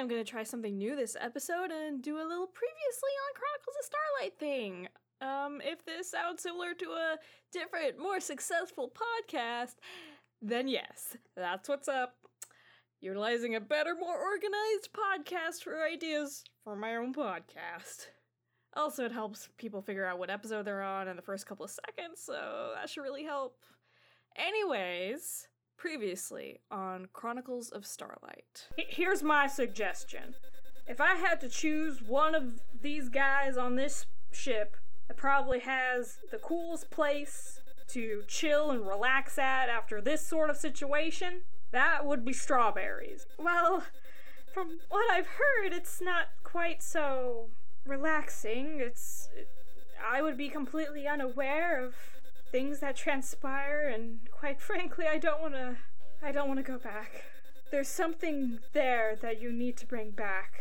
I'm going to try something new this episode and do a little previously on Chronicles of Starlight thing. Um, if this sounds similar to a different, more successful podcast, then yes, that's what's up. Utilizing a better, more organized podcast for ideas for my own podcast. Also, it helps people figure out what episode they're on in the first couple of seconds, so that should really help. Anyways, previously on Chronicles of Starlight. Here's my suggestion. If I had to choose one of these guys on this ship that probably has the coolest place to chill and relax at after this sort of situation, that would be strawberries. Well, from what I've heard, it's not quite so relaxing. It's. It, I would be completely unaware of things that transpire, and quite frankly, I don't want to. I don't want to go back. There's something there that you need to bring back.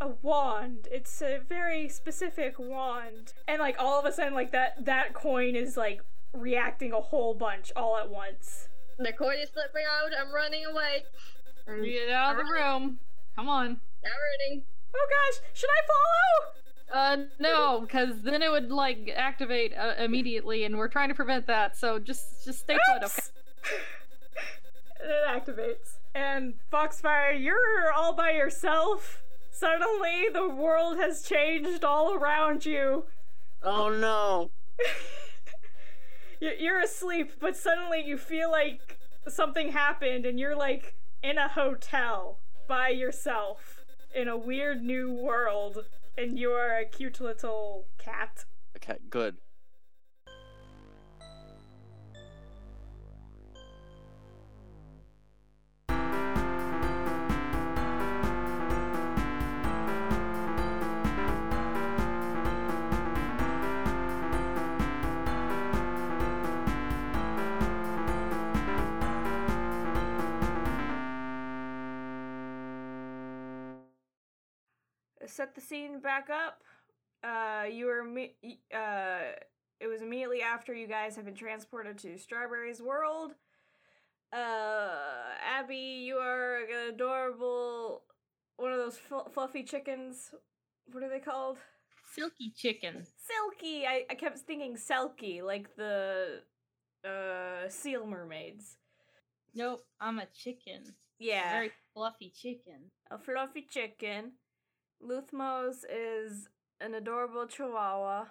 A wand. It's a very specific wand. And like all of a sudden, like that that coin is like reacting a whole bunch all at once. The coin is slipping out. I'm running away. Get out of the room. Come on. I'm running. Oh gosh, should I follow? Uh, no, because then it would like activate uh, immediately, and we're trying to prevent that. So just just stay put, okay? Oops. it activates. And Foxfire, you're all by yourself. Suddenly, the world has changed all around you. Oh no. Y- You're asleep, but suddenly you feel like something happened, and you're like in a hotel by yourself in a weird new world, and you are a cute little cat. Okay, good. Set the scene back up. Uh, you were me- uh, it was immediately after you guys have been transported to Strawberry's world. Uh, Abby, you are an adorable one of those fl- fluffy chickens. What are they called? Silky chicken. Silky. I, I kept thinking Selkie, like the uh seal mermaids. Nope, I'm a chicken. Yeah, Very fluffy chicken. a fluffy chicken. Luthmos is an adorable chihuahua.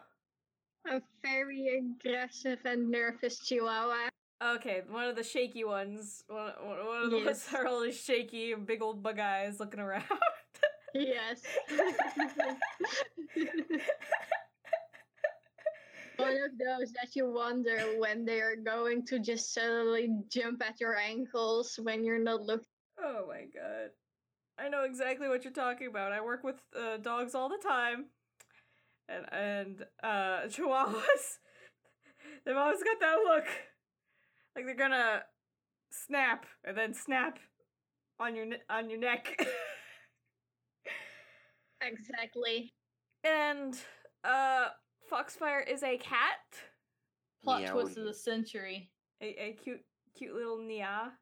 A very aggressive and nervous chihuahua. Okay, one of the shaky ones. One, one of the ones that are really shaky big old bug eyes looking around. Yes. One of those that you wonder when they are going to just suddenly jump at your ankles when you're not looking. oh my god. I know exactly what you're talking about. I work with uh, dogs all the time. And and uh chihuahuas they've always got that look. Like they're gonna snap and then snap on your ne- on your neck. Exactly. and uh Foxfire is a cat. Plot Meow. twist of the century. a, a cute cute little Nia.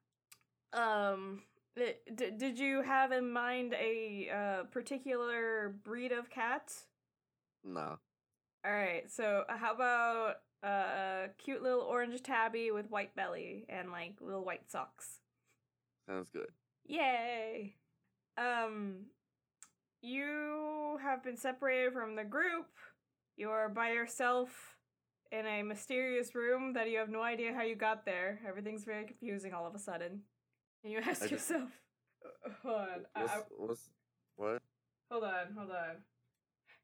Um d- did you have in mind a uh, particular breed of cat? No. All right, so how about uh, a cute little orange tabby with white belly and like little white socks? Sounds good. Yay! Um, you have been separated from the group. You're by yourself in a mysterious room that you have no idea how you got there. Everything's very confusing all of a sudden. And you ask I just- yourself, hold on, What's I- what's what? hold on, hold on.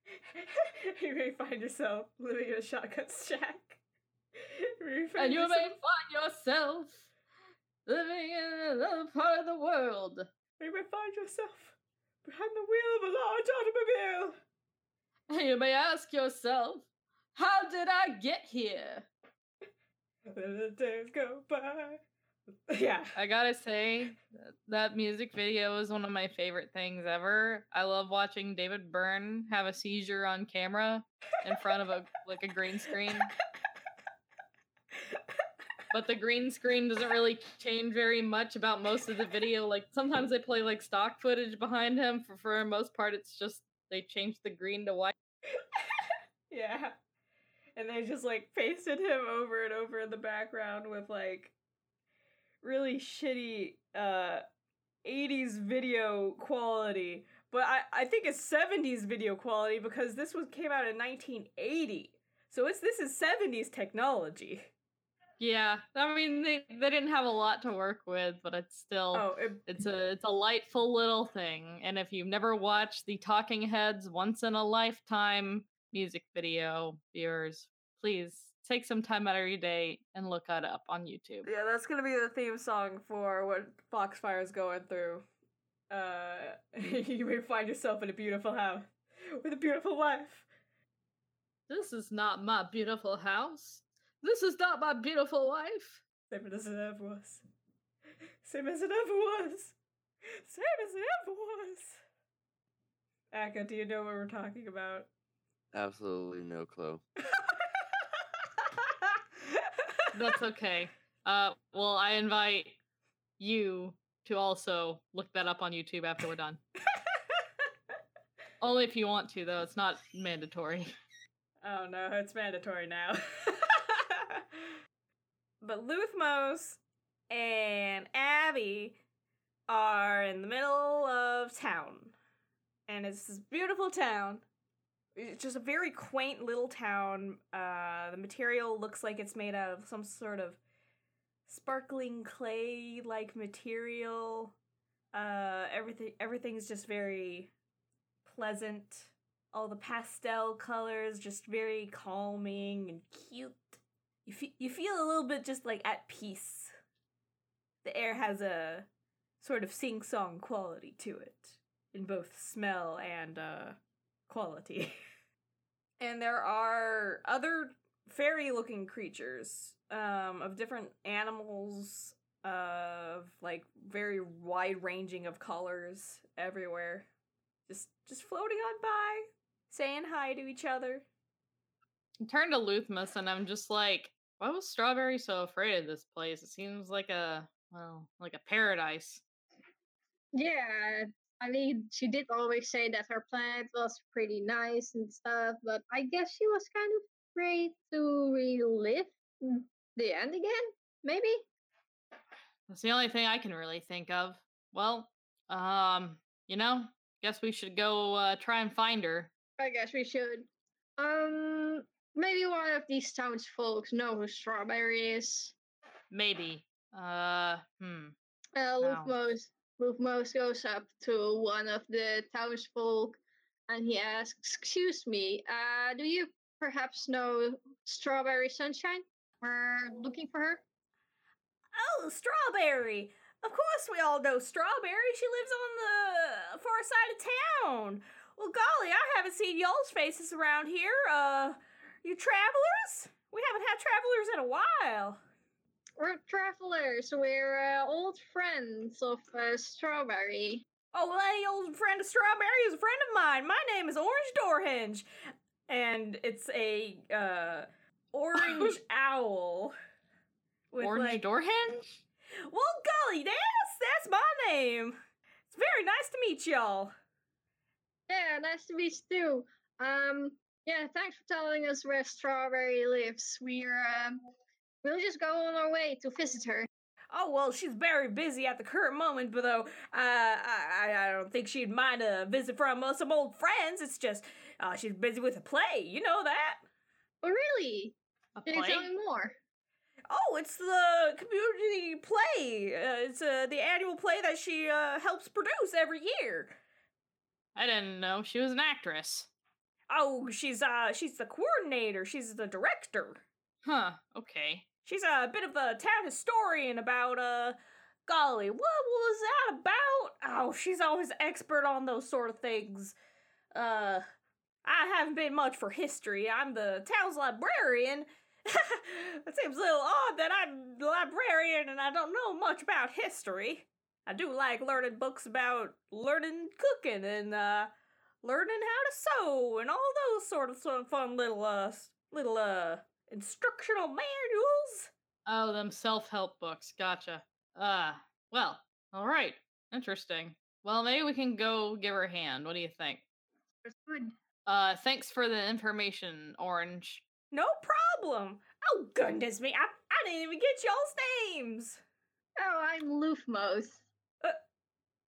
you may find yourself living in a shotgun shack. You may find And you may yourself- find yourself living in another part of the world. you may find yourself behind the wheel of a large automobile. And you may ask yourself, how did I get here? And then the days go by. Yeah. I gotta say, that- music video is one of my favorite things ever. I love watching David Byrne have a seizure on camera in front of a like a green screen. but the green screen doesn't really change very much about most of the video. Like sometimes they play like stock footage behind him. For for the most part, it's just they change the green to white. yeah. And they just like pasted him over and over in the background with like really shitty uh 80s video quality. But I, I think it's 70s video quality because this was came out in 1980. So it's this is 70s technology. Yeah, I mean they they didn't have a lot to work with, but it's still Oh, it, it's a it's a lightful little thing. And if you've never watched the Talking Heads once in a lifetime music video, viewers, please take some time out of your day and look that up on YouTube. yeah, that's gonna be the theme song for what Foxfire is going through. Uh, you may find yourself in a beautiful house with a beautiful wife. This is not my beautiful house. This is not my beautiful wife. Same as it ever was. Same as it ever was. Same as it ever was. Akka, do you know what we're talking about? Absolutely no clue. That's okay. Uh, well, I invite you to also look that up on YouTube after we're done. Only if you want to, though. It's not mandatory. oh no, it's mandatory now. but Luthmos and Abby are in the middle of town. And it's this beautiful town. It's just a very quaint little town. Uh, the material looks like it's made out of some sort of sparkling clay like material. Uh, everything everything's just very pleasant. All the pastel colors just very calming and cute. You fe- you feel a little bit just like at peace. The air has a sort of sing-song quality to it in both smell and uh quality. and there are other fairy-looking creatures um of different animals of like very wide ranging of colors everywhere just just floating on by saying hi to each other I turn to Luthmos and I'm just like, why was Strawberry so afraid of this place? It seems like a well, like a paradise. Yeah, I mean, she did always say that her planet was pretty nice and stuff, but I guess she was kind of afraid to relive the end again, maybe? That's the only thing I can really think of. Well, um, you know, guess we should go uh, try and find her. I guess we should. Um, maybe one of these townsfolk know who Strawberry is. Maybe. Uh, hmm. Uh. Lufmos, Lufmos goes up to one of the townsfolk and he asks, Excuse me, uh, do you perhaps know Strawberry Sunshine? We're looking for her. oh strawberry! Of course we all know strawberry. She lives on the far side of town. Well golly i haven't seen y'all's faces around here uh you travelers? We haven't had travelers in a while We're travelers. We're uh, old friends of uh, Strawberry. Oh, well, any old friend of Strawberry is a friend of mine. My name is Orange Doorhinge. And it's a uh orange owl. With Orange like, Doorhinge? Well, golly, that's that's my name. It's very nice to meet y'all. Yeah, nice to meet you too. Um, yeah, thanks for telling us where Strawberry lives. We're um, we'll just go on our way to visit her. Oh well, she's very busy at the current moment, but though uh, I I- I don't think she'd mind a visit from uh, some old friends. It's just uh, she's busy with a play. You know that. Oh, really? A Can play? tell me more? Oh, it's the community play. Uh, it's uh, the annual play that she uh, helps produce every year. I didn't know she was an actress. Oh, she's uh she's the coordinator. She's the director. Huh, okay. She's a bit of a town historian about uh golly, what was that about? Oh, she's always expert on those sort of things. Uh I haven't been much for history. I'm the town's librarian. it seems a little odd that I'm the librarian and I don't know much about history. I do like learning books about learning cooking and uh learning how to sew and all those sort of fun little uh little uh instructional manuals. Oh, them self help books. Gotcha. Uh, well, all right. Interesting. Well, maybe we can go give her a hand. What do you think? It's good. Uh, thanks for the information, Orange. No problem. Oh goodness me, I, I didn't even get y'all's names. Oh, I'm Lufmos.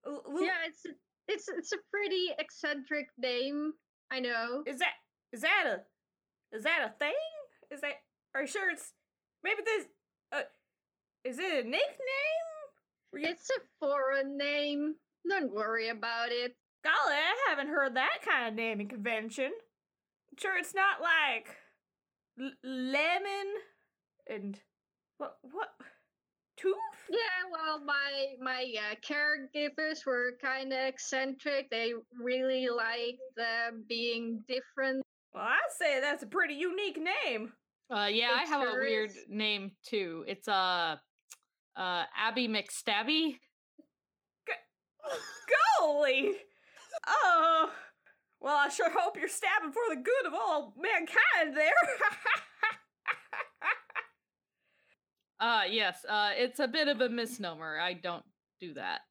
L- Lu- Yeah, it's it's it's a pretty eccentric name. I know. Is that is that a is that a thing? Is that are you sure it's maybe this uh is it a nickname? It's a foreign name. Don't worry about it. Golly, I haven't heard that kind of naming convention. Sure, it's not like l- lemon and what what tooth? Yeah, well, my my uh, caregivers were kind of eccentric. They really liked uh, being different. Well, I'd say that's a pretty unique name. Uh, yeah, I have a weird is. name too. It's uh, uh, Abby McStabby. Golly! Oh, well, I sure hope you're stabbing for the good of all mankind there. Uh, yes. Uh, it's a bit of a misnomer. I don't do that.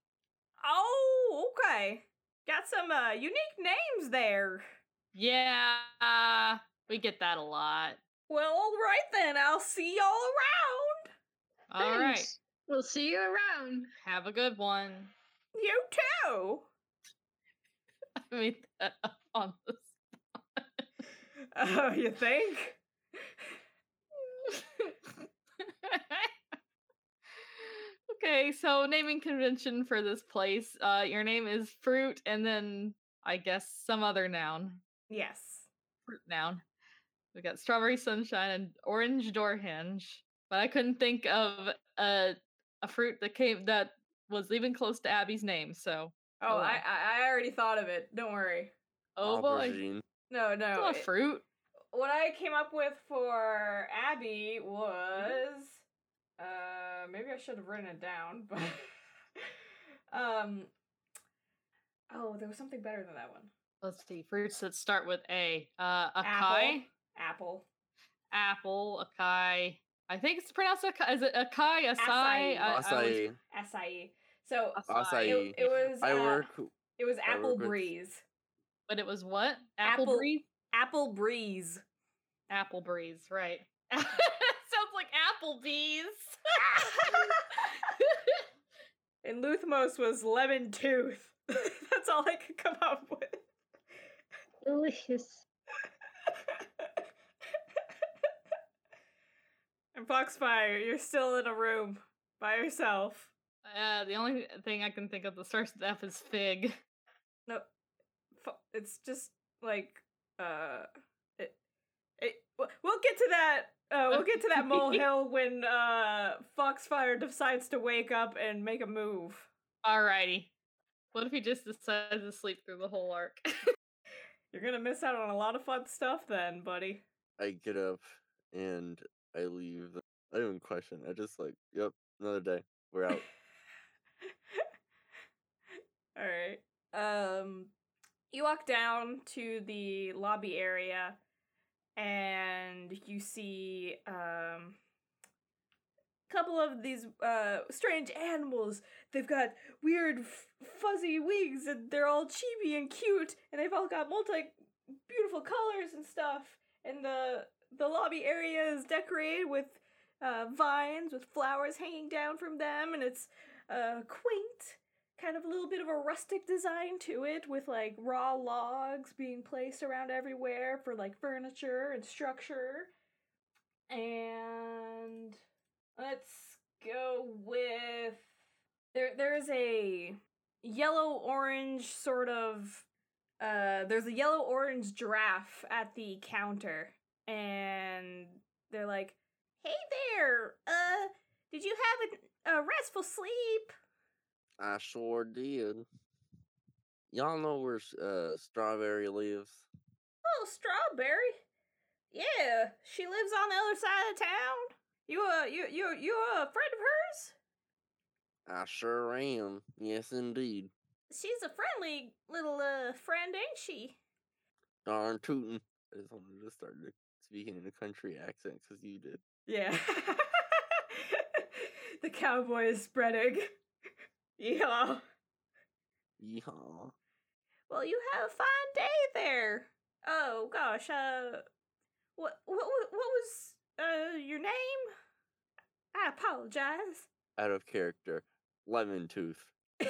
oh, okay. Got some uh, unique names there. Yeah, uh, we get that a lot. Well, all right then. I'll see y'all around. All right. Thanks. We'll see you around. Have a good one. You too. I made that up on the spot. Oh, you think? okay, so naming convention for this place. Uh, your name is fruit, and then I guess some other noun. Yes. Fruit noun. We got strawberry sunshine and orange door hinge, but I couldn't think of a a fruit that came that was even close to Abby's name. So Oh, Oh, I. I I already thought of it. Don't worry. oh boy, Aubergine. No, it's no. not it- fruit. what I came up with for Abby was uh maybe I should have written it down, but um oh, there was something better than that one. Let's see, fruits that start with A. Uh, Apple. acai, Apple. Apple, Apple, acai. I think it's pronounced acai. Is it acai, acai? Acai. I- I was- Acai. Acai. So acai. it, it was I uh, work. it was I apple work with- breeze. But it was what? Apple, Apple- breeze? Apple breeze. Apple breeze, right. Sounds like Applebee's. and Luthmos was lemon tooth. That's all I could come up with. Delicious. And Foxfire, you're still in a room by yourself. uh, the only thing I can think of that starts with F is fig. No, it's just like uh, it. It. We'll get to that. Uh, we'll get to that molehill when uh Foxfire decides to wake up and make a move. Alrighty. What if he just decides to sleep through the whole arc? You're gonna miss out on a lot of fun stuff then, buddy. I get up and I leave. I don't even question. I just like, yep, another day. We're out. All right. Um, you walk down to the lobby area, and you see um couple of these uh strange animals. They've got weird f- fuzzy wings, and they're all chibi and cute, and they've all got multi beautiful colors and stuff. And the the lobby area is decorated with uh, vines with flowers hanging down from them, and it's uh, quaint kind of a little bit of a rustic design to it with like raw logs being placed around everywhere for like furniture and structure. And let's go with there there's a yellow orange sort of uh there's a yellow orange giraffe at the counter and they're like, "Hey there. Uh did you have a, a restful sleep?" I sure did. Y'all know where uh, Strawberry lives? Oh, Strawberry. Yeah, she lives on the other side of town. You uh, you you you a friend of hers? I sure am. Yes, indeed. She's a friendly little uh friend, ain't she? Darn tootin'. I just wanted to start speaking in a country accent because you did. Yeah. the cowboy is spreading. Yeah. Yeehaw. Well, you have a fine day there. Oh gosh, uh, what what what was uh your name? I apologize. Out of character. Lemon tooth.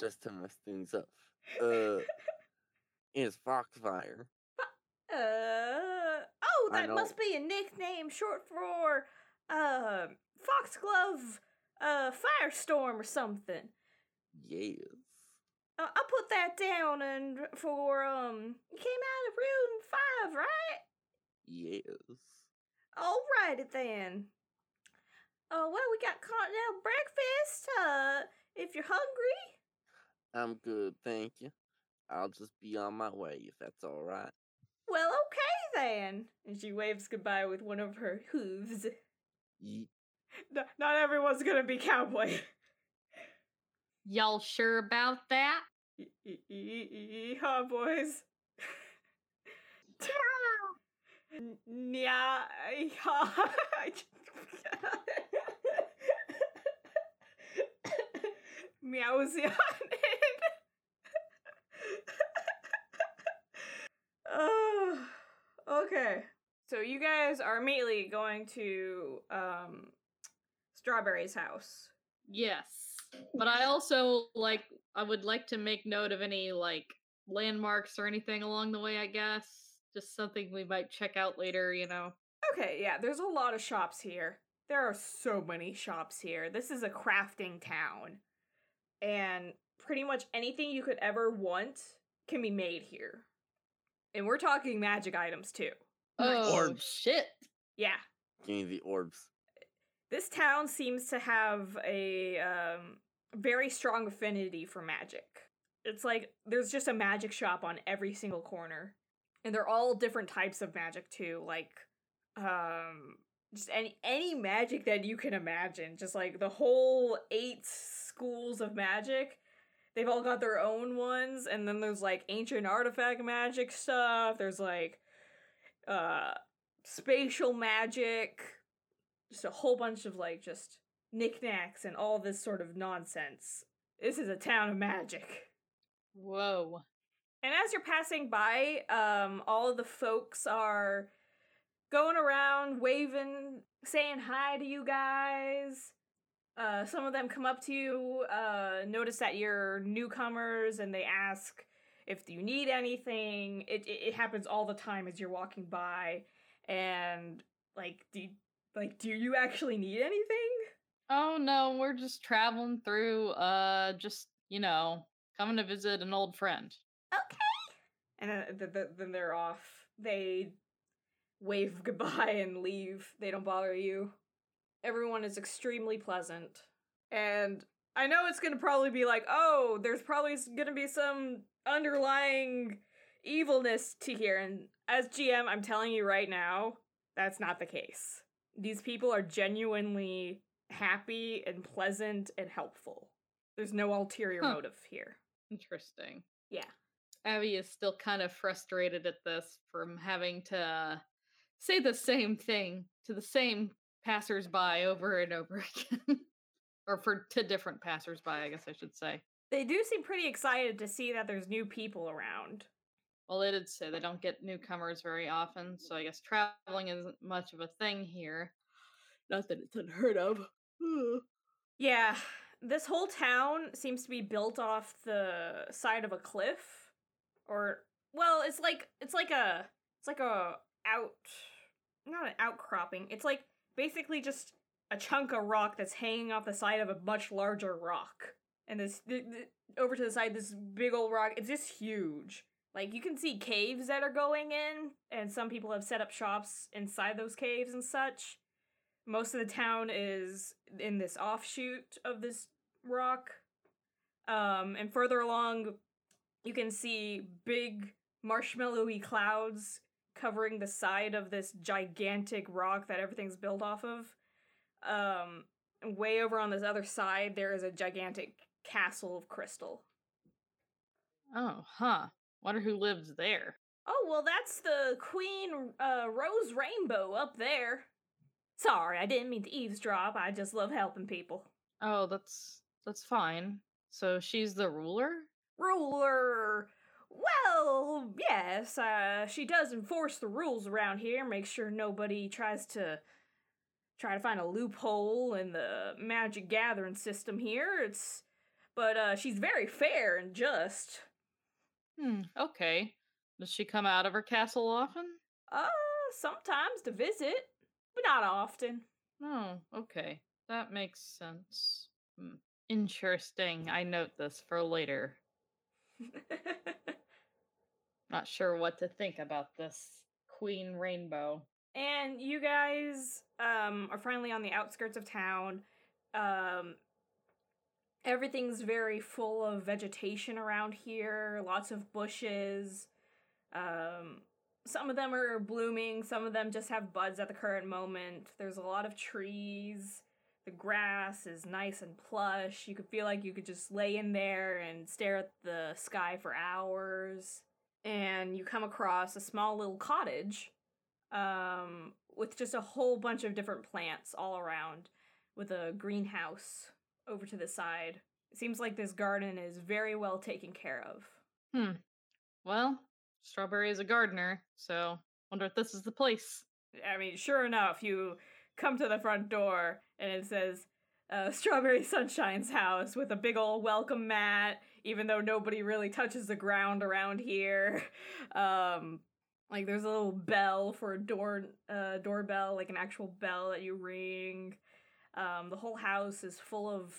Just to mess things up. Uh it's Foxfire. Uh oh, that must be a nickname short for uh Foxglove uh Firestorm or something. Yes. Uh, I'll put that down and for um you came out of room five, right? Yes. Alrighty then. Uh well we got continental breakfast, uh if you're hungry. I'm good, thank you. I'll just be on my way if that's alright. Well okay then. And she waves goodbye with one of her hooves. Yeet. N- not everyone's gonna be cowboy. Y'all sure about that? Yeehaw, boys. N- Yeah, yeah. Meowsy on it. Oh, okay. So you guys are immediately going to um Strawberry's house. Yes. But I also like I would like to make note of any like landmarks or anything along the way, I guess. Just something we might check out later, you know. Okay, yeah, there's a lot of shops here. There are so many shops here. This is a crafting town. And pretty much anything you could ever want can be made here. And we're talking magic items too. Oh Orbs. shit. Yeah. Give me the orbs. This town seems to have a um, very strong affinity for magic. It's like there's just a magic shop on every single corner. And they're all different types of magic too, like um just any any magic that you can imagine. Just like the whole eight schools of magic. They've all got their own ones and then there's like ancient artifact magic stuff. There's like uh spatial magic, just a whole bunch of like just knickknacks and all this sort of nonsense. This is a town of magic. Whoa. And as you're passing by, um, all of the folks are going around, waving, saying hi to you guys. Uh, some of them come up to you, uh, notice that you're newcomers, and they ask if you need anything. It, it it happens all the time as you're walking by, and like, do you, like do you actually need anything? Oh no, we're just traveling through uh just, you know, coming to visit an old friend. okay. And then, th- th- then they're off. They wave goodbye and leave. They don't bother you. Everyone is extremely pleasant. And I know it's gonna probably be like, oh, there's probably gonna be some underlying evilness to here. And as GM, I'm telling you right now, that's not the case. These people are genuinely happy and pleasant and helpful. There's no ulterior Huh. motive here. Interesting. Yeah. Abby is still kind of frustrated at this from having to say the same thing to the same passersby over and over again. or for to different passersby, I guess I should say. They do seem pretty excited to see that there's new people around. Well, they did say they don't get newcomers very often, so I guess traveling isn't much of a thing here. Not that it's unheard of. Yeah, this whole town seems to be built off the side of a cliff or well, it's like it's like a it's like a out not an outcropping. It's like basically just a chunk of rock that's hanging off the side of a much larger rock. And this th- th- over to the side this big old rock, it's just huge. Like you can see caves that are going in and some people have set up shops inside those caves and such most of the town is in this offshoot of this rock. Um, and further along, you can see big marshmallowy clouds covering the side of this gigantic rock that everything's built off of. Um, way over on this other side, there is a gigantic castle of crystal. Oh, huh. Wonder who lives there. Oh, well, that's the Queen uh, Rose Rainbow up there. Sorry, I didn't mean to eavesdrop. I just love helping people. Oh, that's that's fine. So she's the ruler? Ruler. Well, yes, uh, she does enforce the rules around here, make sure nobody tries to try to find a loophole in the magic gathering system here. It's but uh she's very fair and just. Hmm, okay. Does she come out of her castle often? Uh, sometimes to visit, but not often. Oh, okay. That makes sense. Hmm. Interesting. I note this for later. Not sure what to think about this Queen Rainbow. and you guys um are finally on the outskirts of town. Um everything's very full of vegetation around here, lots of bushes. Um some of them are blooming, some of them just have buds at the current moment. There's a lot of trees. The grass is nice and plush. You could feel like you could just lay in there and stare at the sky for hours. And you come across a small little cottage um, with just a whole bunch of different plants all around, with a greenhouse over to the side. It seems like this garden is very well taken care of. Hmm. Well, Strawberry is a gardener, so wonder if this is the place. I mean, sure enough, you come to the front door and it says uh, Strawberry Sunshine's house with a big old welcome mat, even though nobody really touches the ground around here. Um, like there's a little bell for a door uh, doorbell, like an actual bell that you ring. Um, the whole house is full of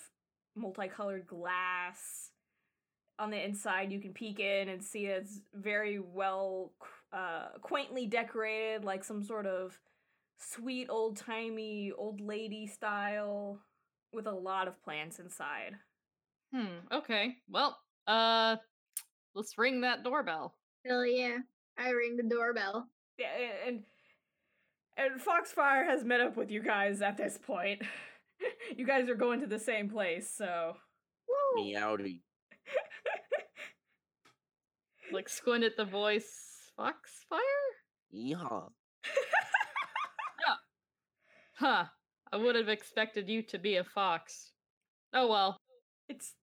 multicolored glass. On the inside, you can peek in and see it's very well, uh, quaintly decorated, like some sort of sweet old timey old lady style, with a lot of plants inside. Hmm, okay. Well, uh let's ring that doorbell. Hell yeah. I ring the doorbell. Yeah, and and Foxfire has met up with you guys at this point. you guys are going to the same place, so Woo! Meowdy. Like squint at the voice Foxfire? Yeehaw. Huh. I would have expected you to be a fox. Oh well. It's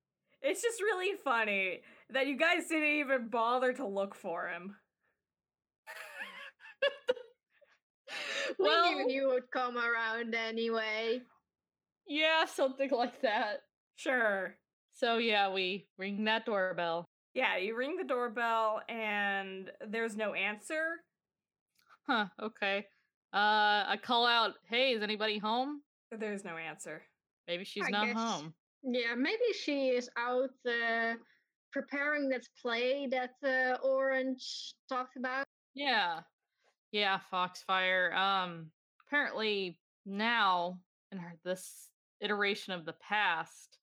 it's just really funny that you guys didn't even bother to look for him. We knew he would come around anyway. yeah, something like that. Sure. So yeah, we ring that doorbell. Yeah, you ring the doorbell and there's no answer. Huh, okay. Uh I call out, "Hey, is anybody home?" There's no answer. Maybe she's I not guess- home. Yeah, maybe she is out uh, preparing that play that uh, Orange talked about. Yeah. Yeah, Foxfire. Um apparently now in her this iteration of the past,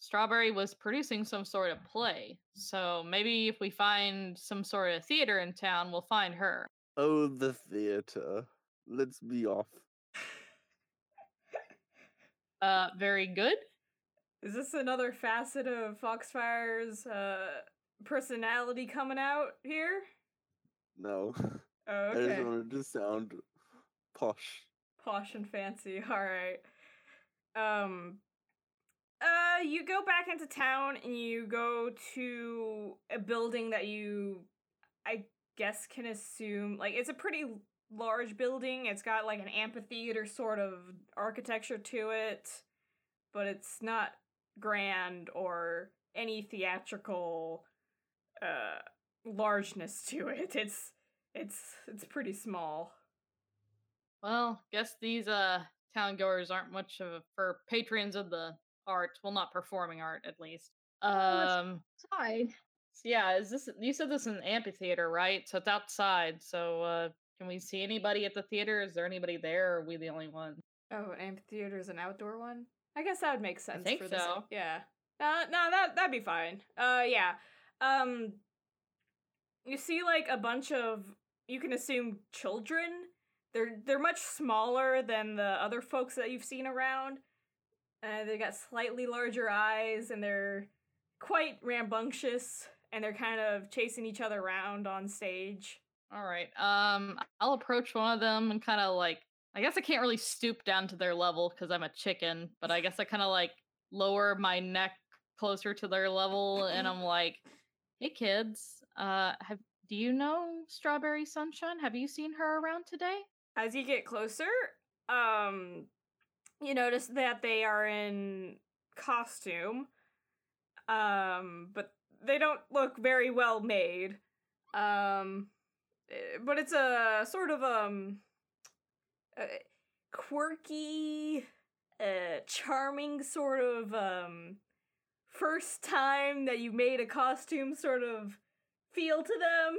Strawberry was producing some sort of play. So maybe if we find some sort of theater in town, we'll find her. Oh, the theater. Let's be off. Uh very good. Is this another facet of Foxfire's uh, personality coming out here? No. Oh, I just wanted to sound posh. Posh and fancy. All right. Um. Uh, you go back into town and you go to a building that you, I guess, can assume like it's a pretty large building. It's got like an amphitheater sort of architecture to it, but it's not grand or any theatrical uh largeness to it. It's it's it's pretty small. Well, guess these uh town goers aren't much of a, for patrons of the art, well not performing art at least. Um Side. so yeah, is this you said this is an amphitheater, right? So it's outside. So uh can we see anybody at the theater? Is there anybody there or are we the only one? Oh, an amphitheater is an outdoor one. I guess that would make sense. think for this. so. Yeah. Uh, no, that that'd be fine. Uh, yeah. Um, you see, like a bunch of you can assume children. They're they're much smaller than the other folks that you've seen around. Uh, they got slightly larger eyes, and they're quite rambunctious and they're kind of chasing each other around on stage. All right. Um, I'll approach one of them and kind of like, I guess I can't really stoop down to their level because I'm a chicken, but I guess I kind of like lower my neck closer to their level, and I'm like, "Hey, kids, uh, have do you know Strawberry Sunshine? Have you seen her around today?" As you get closer, um, you notice that they are in costume, um, but they don't look very well made. Um, eh, but it's a sort of um uh, quirky, uh, charming sort of um first time that you made a costume sort of feel to them.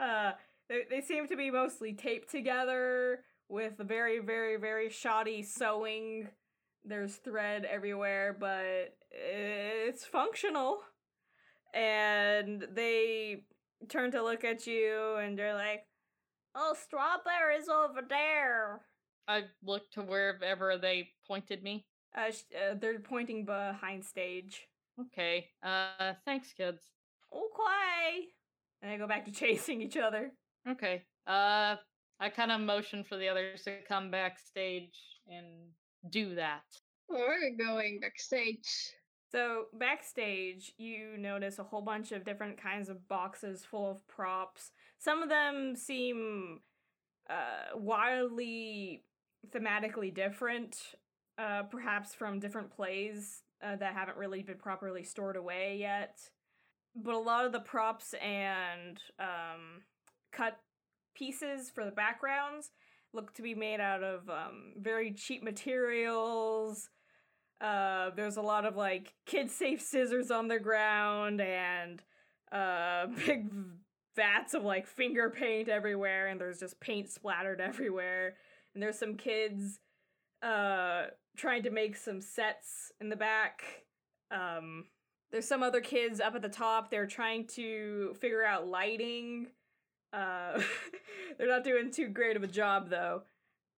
uh, they, they seem to be mostly taped together with very, very, very shoddy sewing. There's thread everywhere, but it's functional. And they turn to look at you and they're like, Oh, strawberries over there. I look to wherever they pointed me. Uh, sh- uh, they're pointing behind stage. Okay. Uh, thanks, kids. Okay. And they go back to chasing each other. Okay. Uh, I kind of motion for the others to come backstage and do that. We're going backstage. So, backstage, you notice a whole bunch of different kinds of boxes full of props. Some of them seem uh, wildly thematically different, uh, perhaps from different plays uh, that haven't really been properly stored away yet. But a lot of the props and um, cut pieces for the backgrounds look to be made out of um, very cheap materials. Uh, there's a lot of like kid safe scissors on the ground and uh, big vats of like finger paint everywhere, and there's just paint splattered everywhere. And there's some kids uh, trying to make some sets in the back. Um, there's some other kids up at the top. They're trying to figure out lighting. Uh, they're not doing too great of a job though.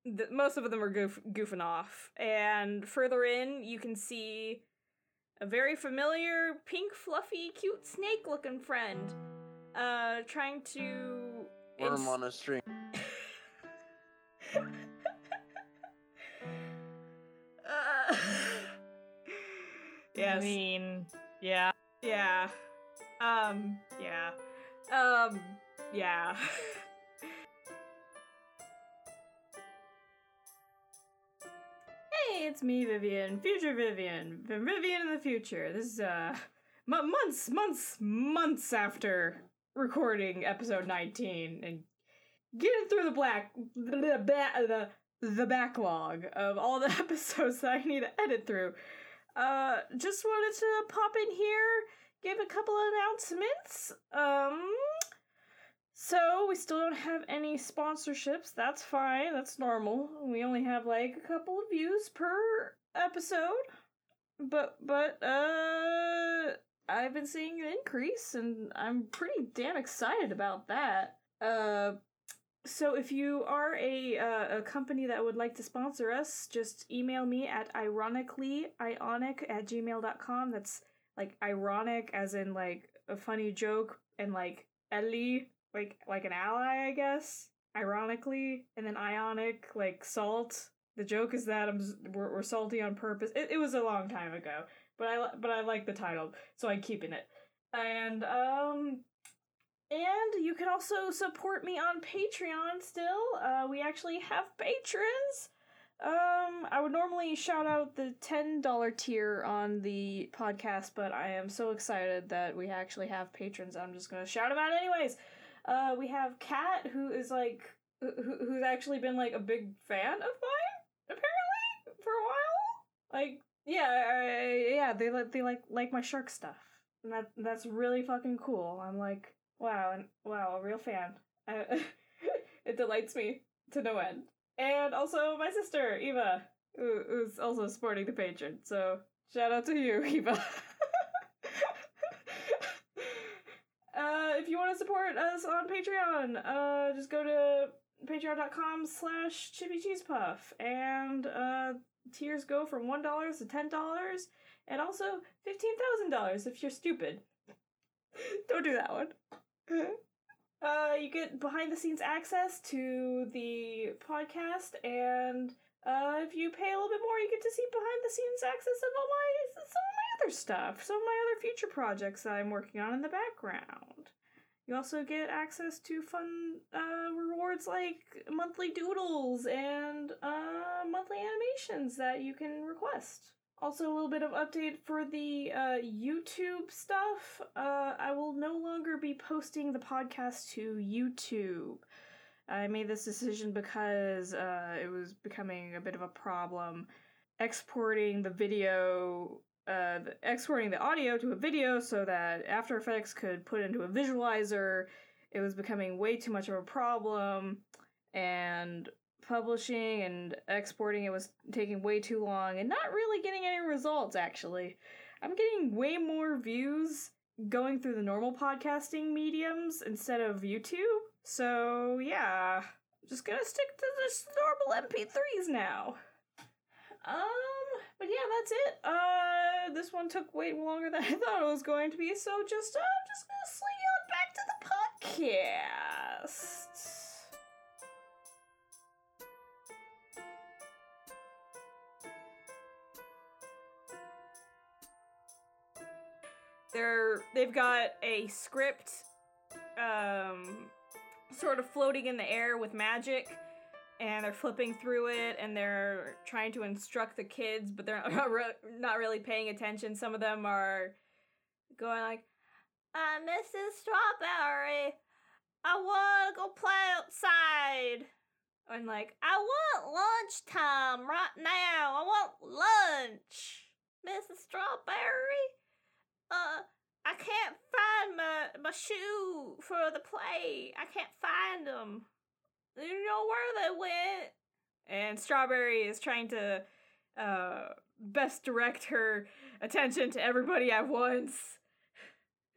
The, most of them are goof, goofing off. And further in, you can see a very familiar pink, fluffy, cute snake looking friend uh, trying to. Worm ins- on a string. Uh, I yes. mean, yeah. Yeah. Um, yeah. Um, yeah. hey, it's me, Vivian. Future Vivian. Vivian in the future. This is, uh, m- months, months, months after recording episode 19 and getting through the black, the, the, the backlog of all the episodes that I need to edit through. Uh, just wanted to pop in here, give a couple of announcements. Um, so we still don't have any sponsorships. That's fine. That's normal. We only have like a couple of views per episode. But but uh I've been seeing an increase and I'm pretty damn excited about that. Uh so if you are a uh, a company that would like to sponsor us, just email me at ironically ionic at gmail.com. That's like ironic as in like a funny joke and like Ellie like like an ally, I guess. Ironically, and then ionic like salt. The joke is that I'm we're, we're salty on purpose. It, it was a long time ago, but I but I like the title, so I'm keeping it. And um, and you can also support me on Patreon still. Uh, we actually have patrons. Um, I would normally shout out the $10 tier on the podcast, but I am so excited that we actually have patrons. I'm just gonna shout them out anyways. Uh, we have Kat, who is like, who, who's actually been like a big fan of mine, apparently, for a while. Like, yeah, I, yeah, they like they like like my shark stuff, and that that's really fucking cool. I'm like, wow, and wow, a real fan. I, it delights me to no end. And also my sister Eva, who, who's also supporting the patron. So shout out to you, Eva. uh, if you want to support us on Patreon, uh, just go to patreon.com slash chippy cheese puff and uh tiers go from one dollar to ten dollars and also fifteen thousand dollars if you're stupid Don't do that one. Uh, you get behind the scenes access to the podcast, and uh, if you pay a little bit more, you get to see behind the scenes access of all my some of my other stuff, some of my other future projects that I'm working on in the background. You also get access to fun uh, rewards like monthly doodles and uh, monthly animations that you can request. Also, a little bit of update for the uh, YouTube stuff. Uh, I will no longer be posting the podcast to YouTube. I made this decision because uh, it was becoming a bit of a problem exporting the video, uh, exporting the audio to a video so that After Effects could put into a visualizer. It was becoming way too much of a problem, and publishing and exporting it was taking way too long and not really getting any results actually. I'm getting way more views going through the normal podcasting mediums instead of YouTube. So, yeah, I'm just gonna stick to this normal MP3s now. Um, but yeah, that's it. Uh, this one took way longer than I thought it was going to be, so just, uh, I'm just gonna sling on back to the podcast. they're they've got a script um sort of floating in the air with magic and they're flipping through it and they're trying to instruct the kids but they're not, re- not really paying attention some of them are going like uh mrs strawberry i want to go play outside and like i want lunchtime right now i want lunch mrs strawberry uh, I can't find my my shoe for the play. I can't find them. You know where they went. And Strawberry is trying to uh best direct her attention to everybody at once.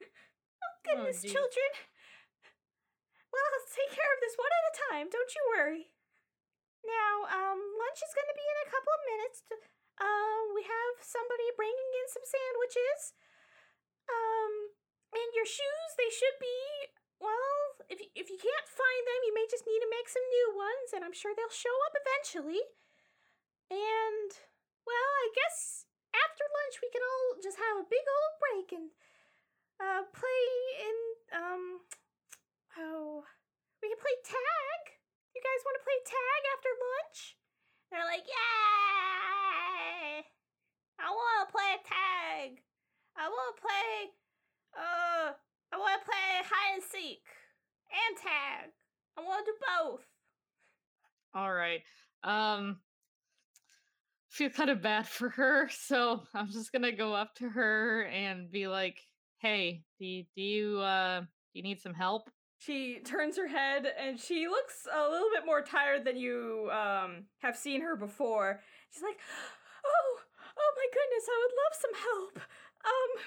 Oh goodness, geez. children. Well, let's take care of this one at a time. Don't you worry. Now, um, lunch is going to be in a couple of minutes. To, uh, we have somebody bringing in some sandwiches. Um, and your shoes, they should be, well, if, y- if you can't find them, you may just need to make some new ones, and I'm sure they'll show up eventually. And, well, I guess after lunch we can all just have a big old break and uh, play in, um, oh, we can play tag. You guys want to play tag after lunch? They're like, yay! I want to play tag. I want to play. Uh, I want to play hide and seek and tag. I want to do both. All right. Um feel kind of bad for her, so I'm just gonna go up to her and be like, "Hey, do you, do you uh do you need some help?" She turns her head and she looks a little bit more tired than you um have seen her before. She's like, "Oh, oh my goodness, I would love some help. Um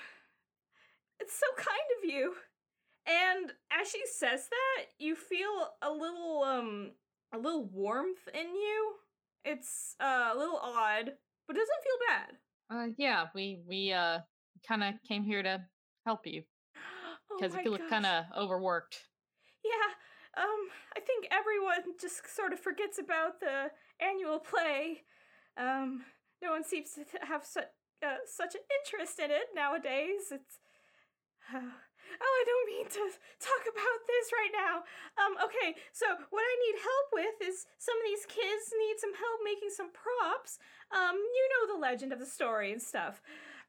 it's so you." And as she says that, you feel a little um a little warmth in you. It's uh, a little odd, but doesn't feel bad. Uh yeah, we we uh kind of came here to help you Oh because my you look kind of overworked. Yeah, um, I think everyone just sort of forgets about the annual play. Um, no one seems to have such uh, such an interest in it nowadays. It's oh, I don't mean to talk about this right now. Um, okay, so what I need help with is some of these kids need some help making some props. Um, you know the legend of the story and stuff.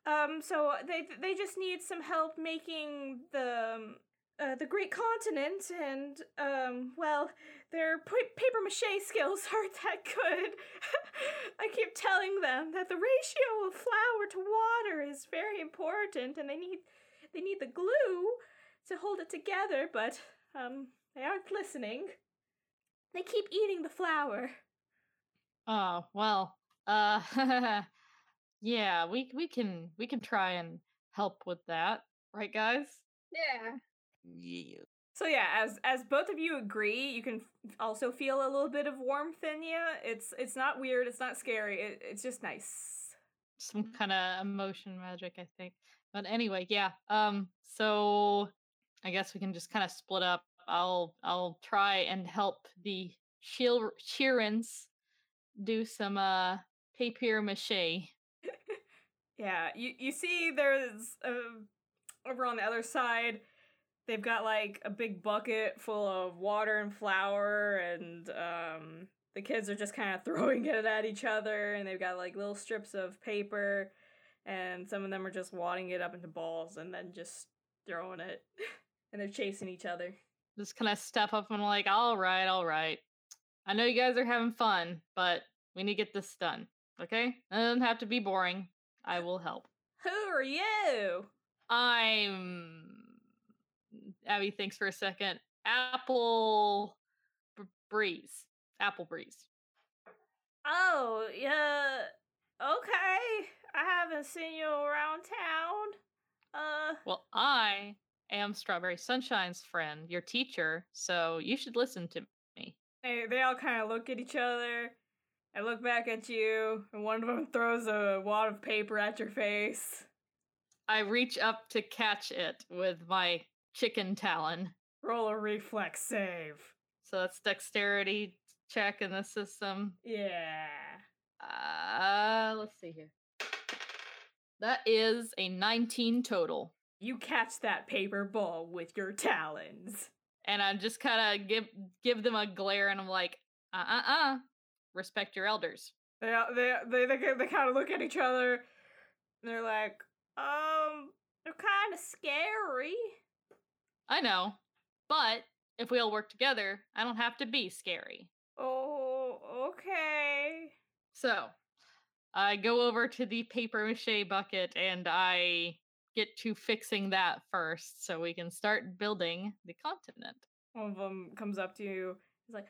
Um, so they they just need some help making the um, uh, the Great Continent, and um, well, their pa- paper mache skills aren't that good. I keep telling them that the ratio of flour to water is very important, and they need they need the glue to hold it together, but um, they aren't listening. They keep eating the flour. Oh, well. Uh yeah, we we can we can try and help with that. Right, guys? Yeah. Yeah. So yeah, as as both of you agree, you can f- also feel a little bit of warmth in you. It's it's not weird. It's not scary. It, it's just nice. Some kind of emotion magic, I think. But anyway, yeah. Um so I guess we can just kind of split up. I'll I'll try and help the Shil- Sheerans do some uh papier mache. Yeah, you you see there's over on the other side they've got like a big bucket full of water and flour and um the kids are just kind of throwing it at each other and they've got like little strips of paper and some of them are just wadding it up into balls and then just throwing it and they're chasing each other. Just kind of step up and like, all right, all right. I know you guys are having fun, but we need to get this done. Okay? It doesn't have to be boring. I will help. Who are you? I'm Abby thinks for a second. Apple b- breeze. Apple breeze. Oh, yeah. Okay. I haven't seen you around town. Uh, Well, I am Strawberry Sunshine's friend, your teacher, so you should listen to me. they, they all kind of look at each other. I look back at you, and one of them throws a wad of paper at your face. I reach up to catch it with my chicken talon. Roll a reflex save. So that's dexterity check in the system. Yeah. Uh, let's see here. That is a 19 total. You catch that paper ball with your talons. And I just kind of give give them a glare and I'm like, "Uh-uh-uh. Respect your elders." They they they they, they kind of look at each other. And they're like, um, they're kind of scary. I know. But if we all work together, I don't have to be scary. Oh, okay. So, I go over to the paper mache bucket and I get to fixing that first so we can start building the continent. One of them comes up to you. He's like,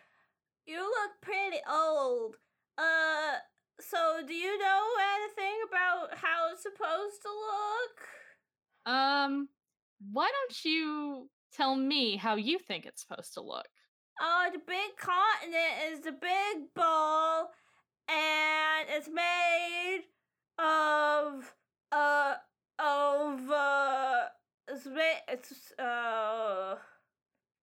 "You look pretty old. Uh, so do you know anything about how it's supposed to look?" Um, why don't you tell me how you think it's supposed to look? Oh, the big continent is the big ball, and it's made of uh of uh it's made it's uh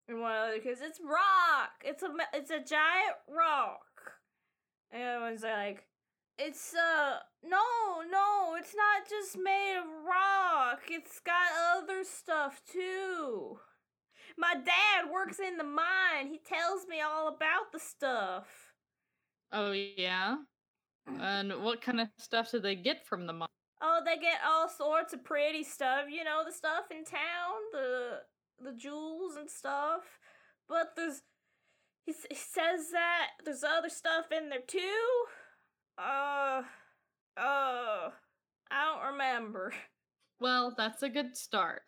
and one other because it's rock. It's a it's a giant rock. And everyone's like, it's uh no no, it's not just made of rock. It's got other stuff too. My dad works in the mine. He tells me all about the stuff. Oh, yeah? And what kind of stuff do they get from the mine? Oh, they get all sorts of pretty stuff. You know, the stuff in town, the the jewels and stuff. But there's he, he says that there's other stuff in there too. Uh, uh, I don't remember. Well, that's a good start.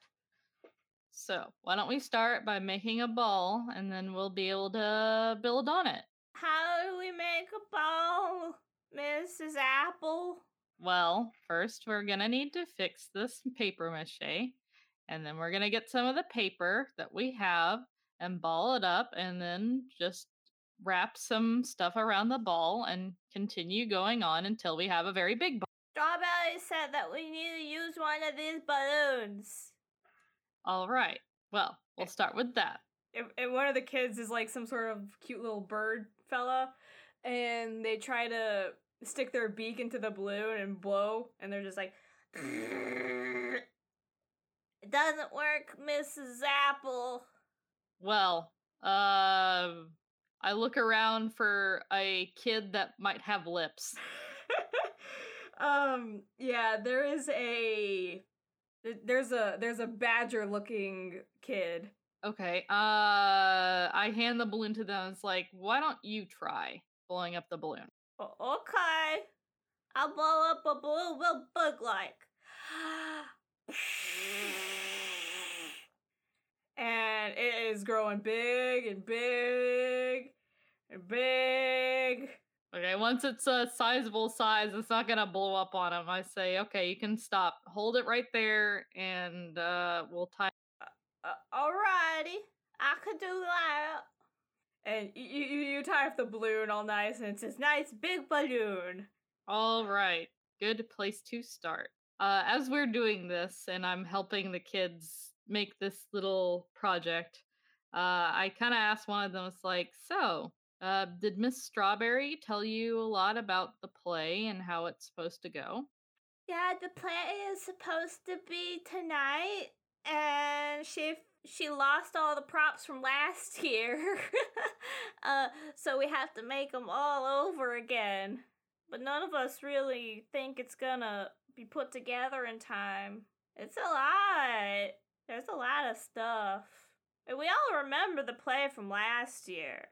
So, why don't we start by making a ball and then we'll be able to build on it? How do we make a ball, Mrs. Apple? Well, first we're gonna need to fix this paper mache, and then we're gonna get some of the paper that we have and ball it up, and then just wrap some stuff around the ball and continue going on until we have a very big ball. Strawberry said that we need to use one of these balloons. All right. Well, we'll start with that. if, if one of the kids is like some sort of cute little bird fella and they try to stick their beak into the balloon and blow and they're just like it doesn't work mrs apple Well, uh, I look around for a kid that might have lips. um yeah there is a there's a there's a badger looking kid Okay. Uh, I hand the balloon to them. It's like, why don't you try blowing up the balloon? Okay i'll blow up a balloon will bug like and it is growing big and big and big Okay, once it's a sizable size, it's not gonna blow up on him. I say, okay, you can stop. Hold it right there, and uh, we'll tie. Uh, alrighty. I could do that. And you, you you tie up the balloon all nice and it's this nice big balloon. All right, good place to start. Uh, as we're doing this, and I'm helping the kids make this little project, uh, I kind of asked one of them, it's like, so, uh, did Miss Strawberry tell you a lot about the play and how it's supposed to go? Yeah, the play is supposed to be tonight, and she she lost all the props from last year, uh, so we have to make them all over again. But none of us really think it's gonna be put together in time. It's a lot. There's a lot of stuff. And we all remember the play from last year.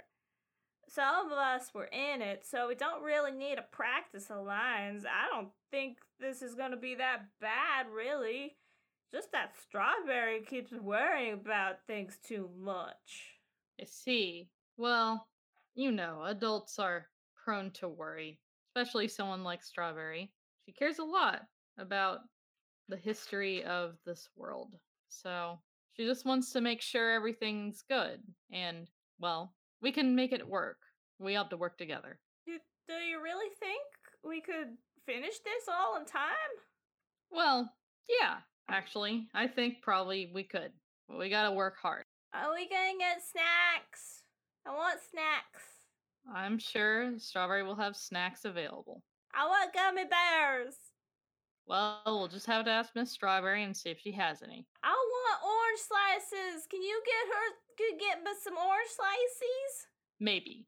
Some of us were in it, so we don't really need to practice the lines. I don't think this is gonna be that bad, really. Just that Strawberry keeps worrying about things too much. I see. Well, you know, adults are prone to worry, especially someone like Strawberry. She cares a lot about the history of this world. So she just wants to make sure everything's good. And, well, we can make it work. We have to work together. Do, do you really think we could finish this all in time? Well, yeah, actually. I think probably we could. We gotta work hard. Are we gonna get snacks? I want snacks. I'm sure Strawberry will have snacks available. I want gummy bears. Well, we'll just have to ask Miss Strawberry and see if she has any. I want orange slices. Can you get her to get me some orange slices? Maybe.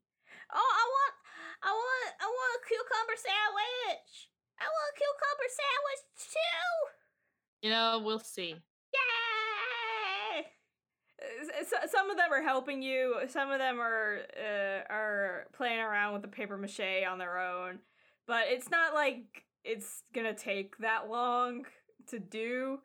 Oh, I want, I want, I want a cucumber sandwich. I want a cucumber sandwich too. You know, we'll see. Yay! S- Some of them are helping you. Some of them are uh, are playing around with the paper mache on their own. But it's not like it's gonna take that long to do.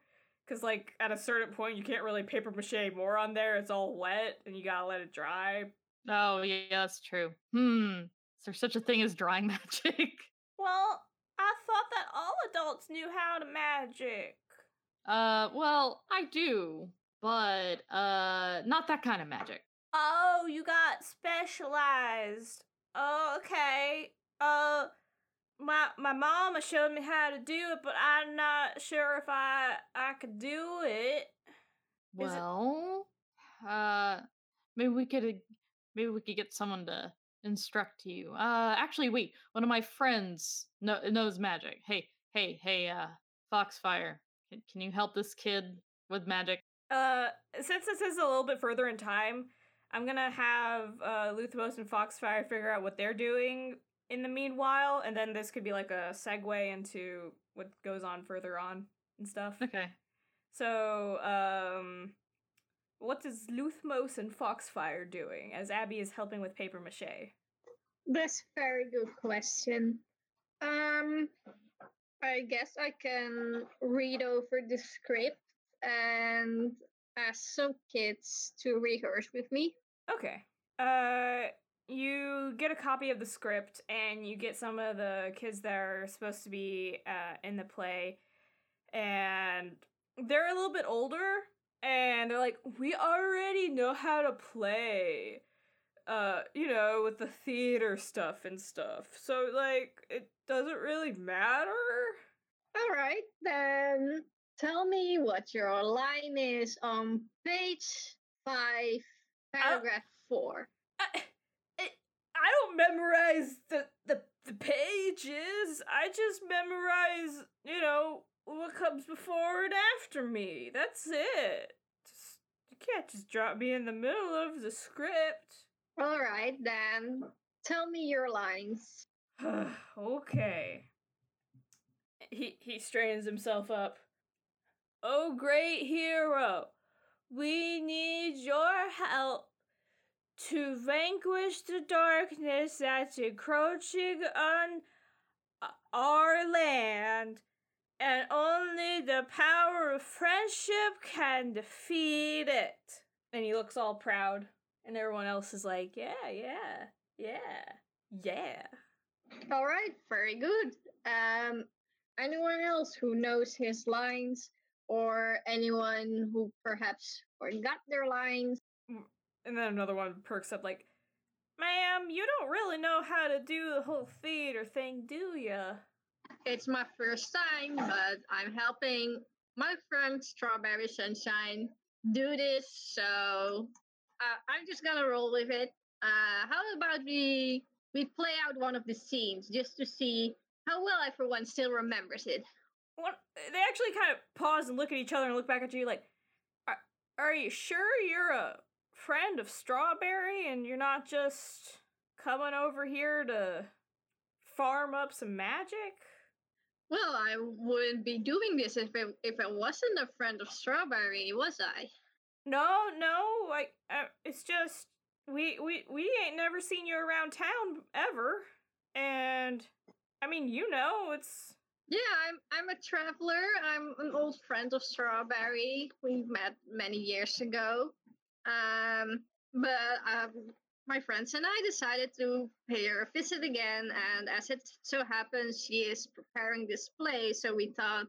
Cause like at a certain point you can't really paper mache more on there. It's all wet and you gotta let it dry. Oh, yeah, that's true. Hmm. Is there such a thing as drawing magic? Well, I thought that all adults knew how to magic. Uh, well, I do, but uh, not that kind of magic. Oh, you got specialized. Oh, okay. Uh, my my mama showed me how to do it, but I'm not sure if I I could do it. Is it- Well, uh, maybe we could, maybe we could get someone to instruct you. Uh, actually, wait, one of my friends kno- knows magic. Hey, hey, hey, uh, Foxfire, can, can you help this kid with magic? Uh, since this is a little bit further in time, I'm gonna have uh Luthmos and Foxfire figure out what they're doing in the meanwhile, and then this could be like a segue into what goes on further on and stuff. Okay. So, um, what is Luthmos and Foxfire doing as Abby is helping with paper mache? That's a very good question. Um, I guess I can read over the script and ask some kids to rehearse with me. Okay. Uh, you get a copy of the script and you get some of the kids that are supposed to be uh, in the play, and they're a little bit older, and they're like, "We already know how to play." Uh, you know, with the theater stuff and stuff. So like it doesn't really matter. All right, then tell me what your line is on page five, paragraph four. I, I, I don't memorize the, the the pages. I just memorize, you know, what comes before and after me. That's it. Just, you can't just drop me in the middle of the script. All right, then tell me your lines. okay. He he straightens himself up. Oh great hero, we need your help to vanquish the darkness that's encroaching on our land, and only the power of friendship can defeat it. And he looks all proud, and everyone else is like, yeah, yeah, yeah, yeah. All right, very good. Um, anyone else who knows his lines, or anyone who perhaps forgot their lines? And then another one perks up like, Ma'am, you don't really know how to do the whole theater thing, do ya? It's my first time, but I'm helping my friend Strawberry Sunshine do this. So uh, I'm just gonna roll with it. Uh, how about we we play out one of the scenes just to see how well I, for one, still remembers it. What, they actually kind of pause and look at each other and look back at you like, are, are you sure you're a friend of Strawberry and you're not just coming over here to farm up some magic? Well, I wouldn't be doing this if it, if I wasn't a friend of Strawberry, was I? No, no, like uh, it's just we we we ain't never seen you around town ever, and I mean, you know, it's Yeah, I'm I'm a traveler. I'm an old friend of Strawberry. We met many years ago. Um, but um, my friends and I decided to pay her a visit again, and as it so happens, she is preparing this play, so we thought,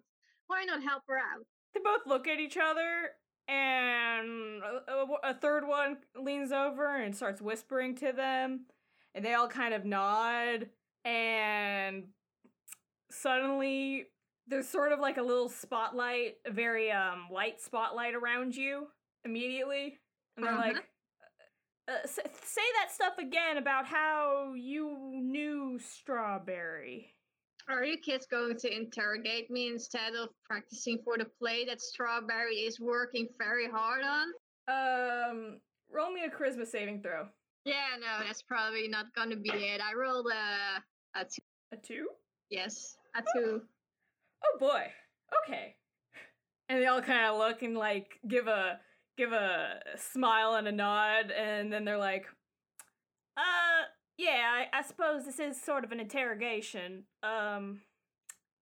why not help her out? they both look at each other, and a, third one leans over and starts whispering to them, and they all kind of nod, and suddenly there's sort of like a little spotlight, a very um light spotlight around you immediately, and they're Uh-huh. like. Uh, say that stuff again about how you knew Strawberry. Are you kids going to interrogate me instead of practicing for the play that Strawberry is working very hard on? Um, roll me a charisma saving throw. Yeah, no, that's probably not gonna be it. I rolled a a two. A two? Yes, a two. Oh boy. Okay. And they all kind of look and like give a give a smile and a nod, and then they're like, "Uh, yeah, I, I suppose this is sort of an interrogation. Um,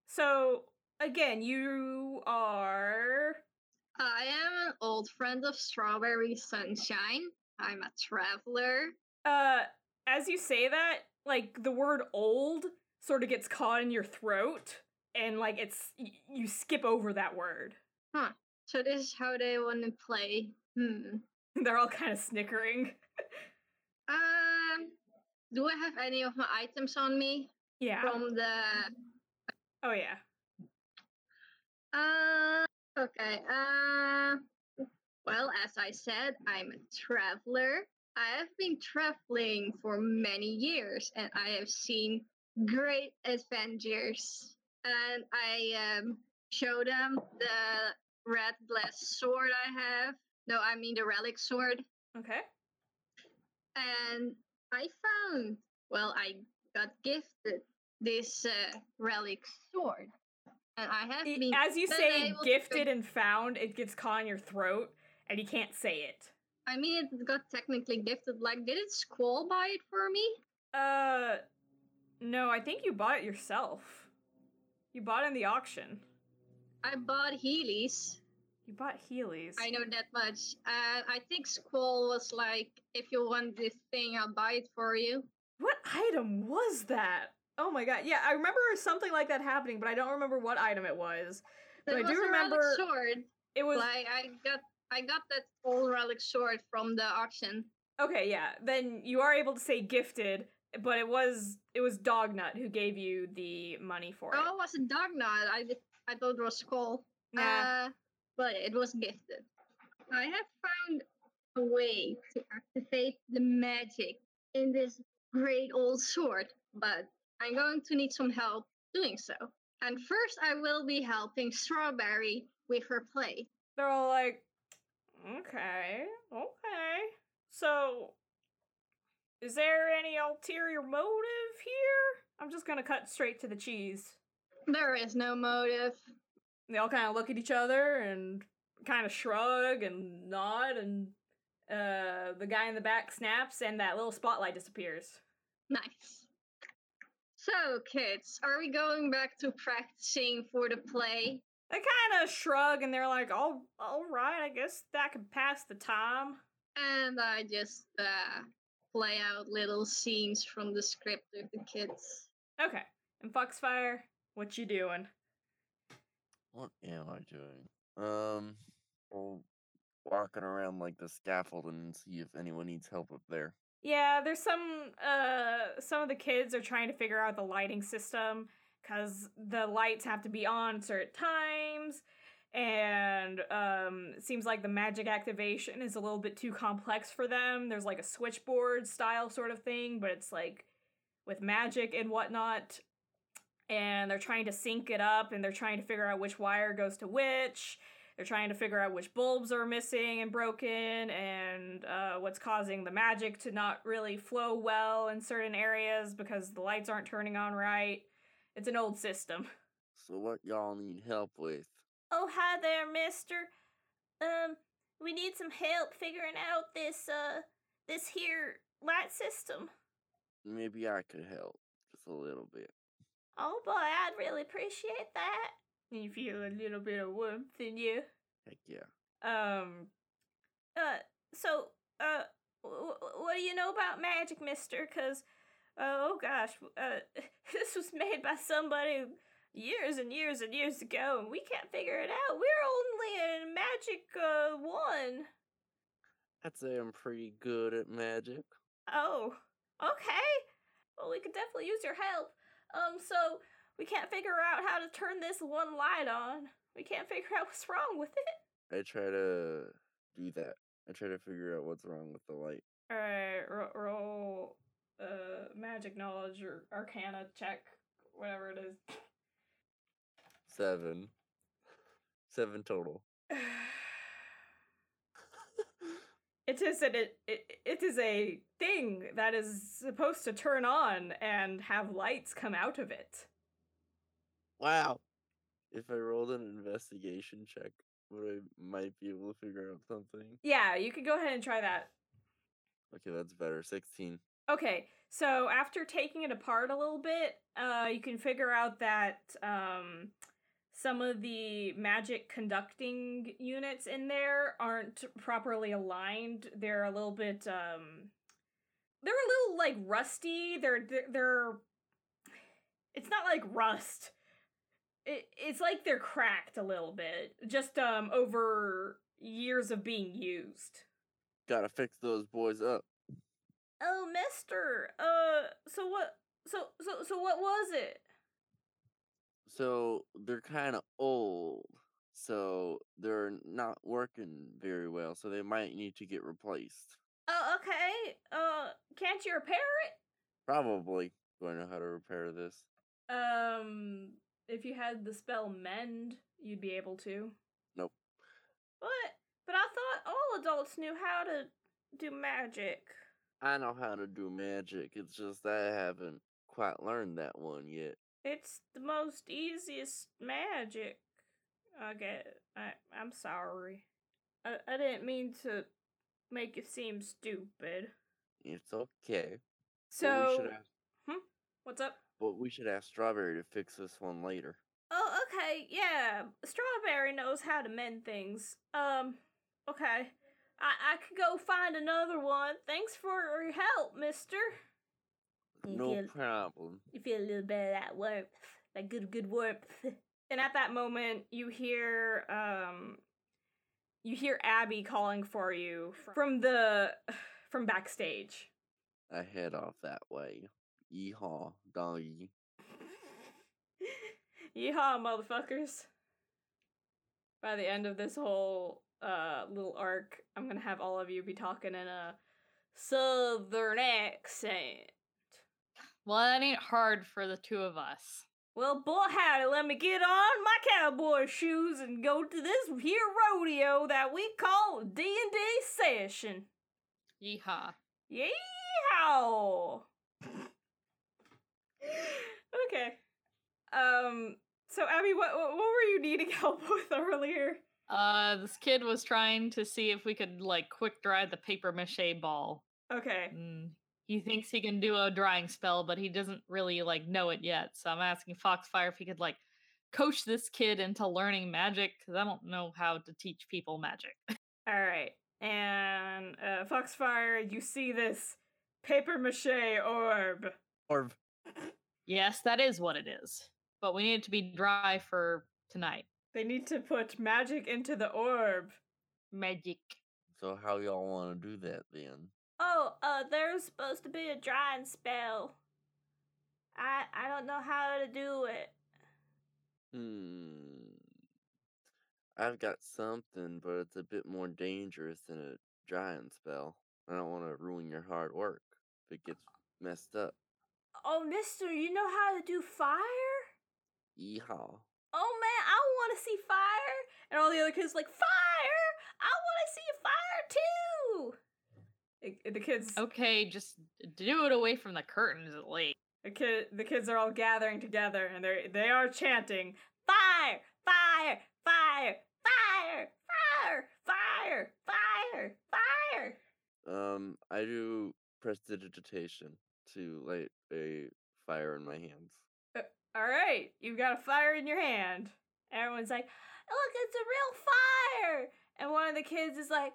so again, you are I am an old friend of Strawberry Sunshine. I'm a traveler. uh, as you say that, like the word old sort of gets caught in your throat, and like it's y- you skip over that word. Huh. So this is how they want to play. Hmm. They're all kind of snickering. Um, do I have any of my items on me Yeah. from the? Oh yeah. Uh, okay. Uh, well, as I said, I'm a traveler. I have been traveling for many years, and I have seen great adventures. And I um show them the red blessed sword I have. No, I mean the relic sword. Okay. and I found, well, I got gifted this uh, relic sword, and I have been. As you say able to gifted and found, it gets caught in your throat and you can't say it. I mean, it got technically gifted. Like, did it Squall buy it for me? Uh no, I think you bought it yourself. You bought it in the auction. I bought Healy's. You bought Healy's. I know that much. Uh, I think Squall was like, if you want this thing, I'll buy it for you. What item was that? Oh my god. Yeah, I remember something like that happening, but I don't remember what item it was. But It I was do remember relic sword. it was Like, I got, I got that old relic sword from the auction. Okay, yeah. Then you are able to say gifted, but it was it was Dognut who gave you the money for it. Oh, it was a dog knot. I, I thought it was Skull. Nah. Uh, but it was gifted. I have found a way to activate the magic in this great old sword, but I'm going to need some help doing so. And first, I will be helping Strawberry with her play. They're all like, okay, okay. So, is there any ulterior motive here? I'm just gonna cut straight to the cheese. There is no motive. They all kind of look at each other and kind of shrug and nod, and uh, the guy in the back snaps, and that little spotlight disappears. Nice. So, kids, are we going back to practicing for the play? They kind of shrug and they're like, "All, all right, I guess that could pass the time." And I just uh, play out little scenes from the script with the kids. Okay. And Foxfire, what you doing? What am I doing? Um, well, walking around like the scaffold and see if anyone needs help up there. Yeah, there's some uh some of the kids are trying to figure out the lighting system cuz the lights have to be on certain times and um, seems like the magic activation is a little bit too complex for them. There's like a switchboard style sort of thing, but it's like with magic and whatnot. And they're trying to sync it up and they're trying to figure out which wire goes to which. They're trying to figure out which bulbs are missing and broken and uh, what's causing the magic to not really flow well in certain areas because the lights aren't turning on right. It's an old system. So what y'all need help with? Oh, hi there, mister. Um, we need some help figuring out this, uh, this here light system. Maybe I could help just a little bit. Oh boy, I'd really appreciate that. You feel a little bit of warmth in you. Heck yeah. Um, uh, so, uh, w- what do you know about magic, mister? Cause, oh gosh, uh, this was made by somebody years and years and years ago, and we can't figure it out. We're only in magic, uh, one. I'd say I'm pretty good at magic. Oh, okay. Well, we could definitely use your help. Um, so we can't figure out how to turn this one light on. We can't figure out what's wrong with it. I try to do that. I try to figure out what's wrong with the light. All right, ro- roll uh magic knowledge or arcana check, whatever it is. Seven. Seven total. it is an it, it, it is a thing that is supposed to turn on and have lights come out of it. Wow. If I rolled an investigation check, would I might be able to figure out something? Yeah, you could go ahead and try that. Okay, that's better. Sixteen. Okay, so after taking it apart a little bit, uh, you can figure out that um, some of the magic conducting units in there aren't properly aligned. They're a little bit, um, they're a little like rusty. They're they're, they're it's not like rust. It, it's like they're cracked a little bit, just um over years of being used. Gotta fix those boys up. Oh, Mister. Uh, so what? So so so what was it? So they're kind of old. So they're not working very well. So they might need to get replaced. Oh, okay. Uh, can't you repair it? Probably. Do I know how to repair this? Um, if you had the spell mend, you'd be able to. Nope. What? But I thought all adults knew how to do magic. I know how to do magic. It's just I haven't quite learned that one yet. It's the most easiest magic. I get. I. I'm sorry. I. I didn't mean to make you seem stupid. It's okay. So, we should ask, what's up? but we should ask Strawberry to fix this one later. Oh, okay, yeah. Strawberry knows how to mend things. Um, okay. I I could go find another one. Thanks for your help, mister. You No feel- problem. You feel a little bit of that warmth, that good, good warmth. and at that moment, you hear, um, you hear Abby calling for you from the, from backstage. I head off that way. Yeehaw, doggy. Yeehaw, motherfuckers. By the end of this whole uh little arc, I'm gonna have all of you be talking in a southern accent. Well, that ain't hard for the two of us. Well, boy, howdy, let me get on my cowboy shoes and go to this here rodeo that we call a D&D session. Yeehaw. Yeehaw! okay. Um, so Abby, what, what what were you needing help with earlier? Uh, this kid was trying to see if we could like quick dry the paper mache ball. Okay. Mm, he thinks he can do a drying spell, but he doesn't really like know it yet. So I'm asking Foxfire if he could like coach this kid into learning magic because I don't know how to teach people magic. All right. And uh, Foxfire, you see this paper mache orb. Orb. yes, that is what it is. But we need it to be dry for tonight. They need to put magic into the orb. Magic. so how y'all want to do that then? Oh, uh, there's supposed to be a drying spell. I I don't know how to do it. Hmm. I've got something, but it's a bit more dangerous than a giant spell. I don't want to ruin your hard work if it gets messed up. Oh, mister, you know how to do fire? Yeehaw. Oh man, I want to see fire. And all the other kids like, fire! I want to see fire too. The- The kids, Okay, just do it away from the curtains at least. the kid, the kids are all gathering together, and they they are chanting, fire, fire, fire, fire, fire, fire, fire, fire. Um, I do prestidigitation to light a fire in my hands. All right, you've got a fire in your hand. Everyone's like, look, it's a real fire. And one of the kids is like,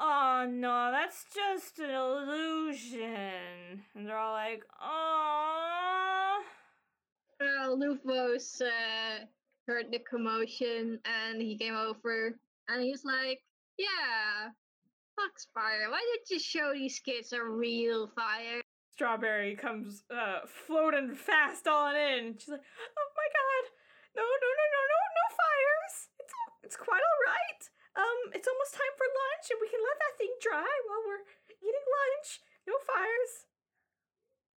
oh no, that's just an illusion. And they're all like, oh. Well, Luthmos uh, heard the commotion and he came over and he's like, Yeah, Foxfire, why didn't you show these kids a real fire? Strawberry comes uh, floating fast on in. She's like, oh my god, no, no, no, no, no, no fires. It's, it's quite all right. Um, it's almost time for lunch, and we can let that thing dry while we're eating lunch. No fires.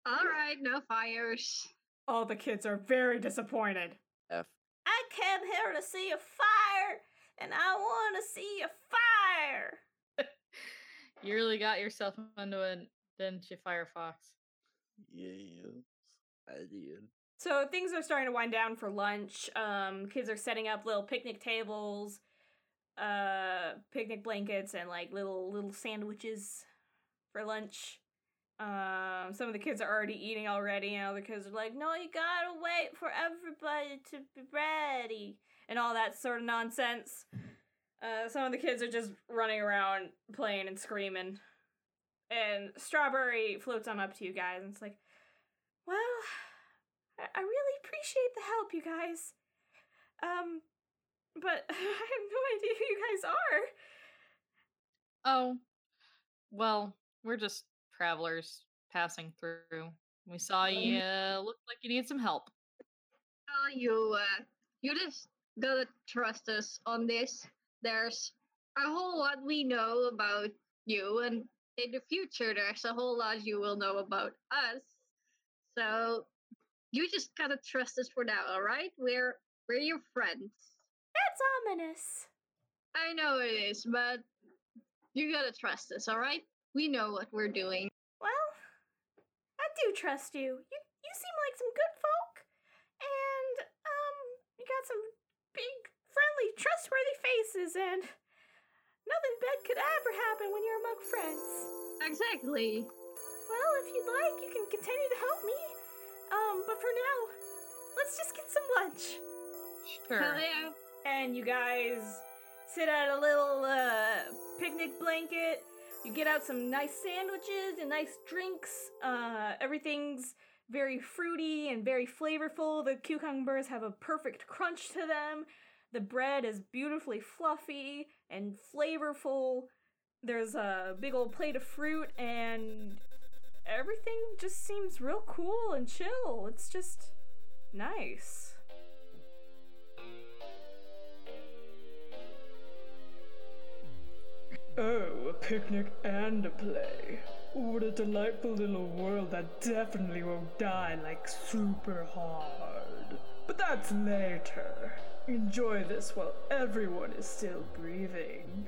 All right, no fires. All the kids are very disappointed. F. I came here to see a fire, and I want to see a fire. You really got yourself into it, didn't you, Firefox? Yes, I did. So things are starting to wind down for lunch. Um, kids are setting up little picnic tables, uh, picnic blankets, and like little little sandwiches for lunch. Um, some of the kids are already eating already, and other kids are like, "No, you gotta wait for everybody to be ready," and all that sort of nonsense. Uh, some of the kids are just running around playing and screaming. And Strawberry floats on up to you guys and it's like, Well, I, I really appreciate the help, you guys. Um, but I have no idea who you guys are. Oh, well, we're just travelers passing through. We saw you uh, looked like you need some help. Oh, you, uh, you just gotta trust us on this. There's a whole lot we know about you, and in the future, there's a whole lot you will know about us. So you just gotta trust us for now, all right? We're we're your friends. That's ominous. I know it is, but you gotta trust us, all right? We know what we're doing. Well, I do trust you. You you seem like some good folk, and um, you got some big, friendly, trustworthy faces, and nothing bad could ever happen when you're among friends. Exactly. Well, if you'd like, you can continue to help me. Um, but for now, let's just get some lunch. Sure. Hell yeah. And you guys sit at a little uh, picnic blanket. You get out some nice sandwiches and nice drinks. Uh, everything's very fruity and very flavorful. The cucumbers have a perfect crunch to them. The bread is beautifully fluffy and flavorful. There's a big old plate of fruit, and everything just seems real cool and chill. It's just nice. Oh, a picnic and a play. What a delightful little world that definitely won't die like super hard. But that's later. Enjoy this while everyone is still breathing.